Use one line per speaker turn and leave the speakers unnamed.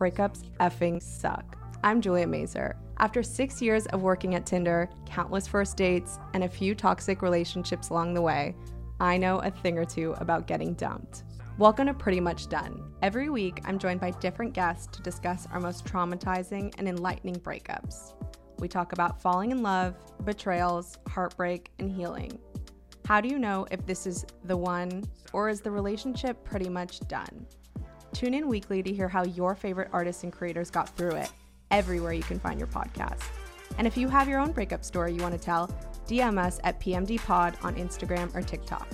Breakups effing suck. I'm Julia Mazur. After six years of working at Tinder, countless first dates, and a few toxic relationships along the way, I know a thing or two about getting dumped. Welcome to Pretty Much Done. Every week, I'm joined by different guests to discuss our most traumatizing and enlightening breakups. We talk about falling in love, betrayals, heartbreak, and healing. How do you know if this is the one, or is the relationship pretty much done? Tune in weekly to hear how your favorite artists and creators got through it, everywhere you can find your podcast. And if you have your own breakup story you want to tell, DM us at PMD Pod on Instagram or TikTok.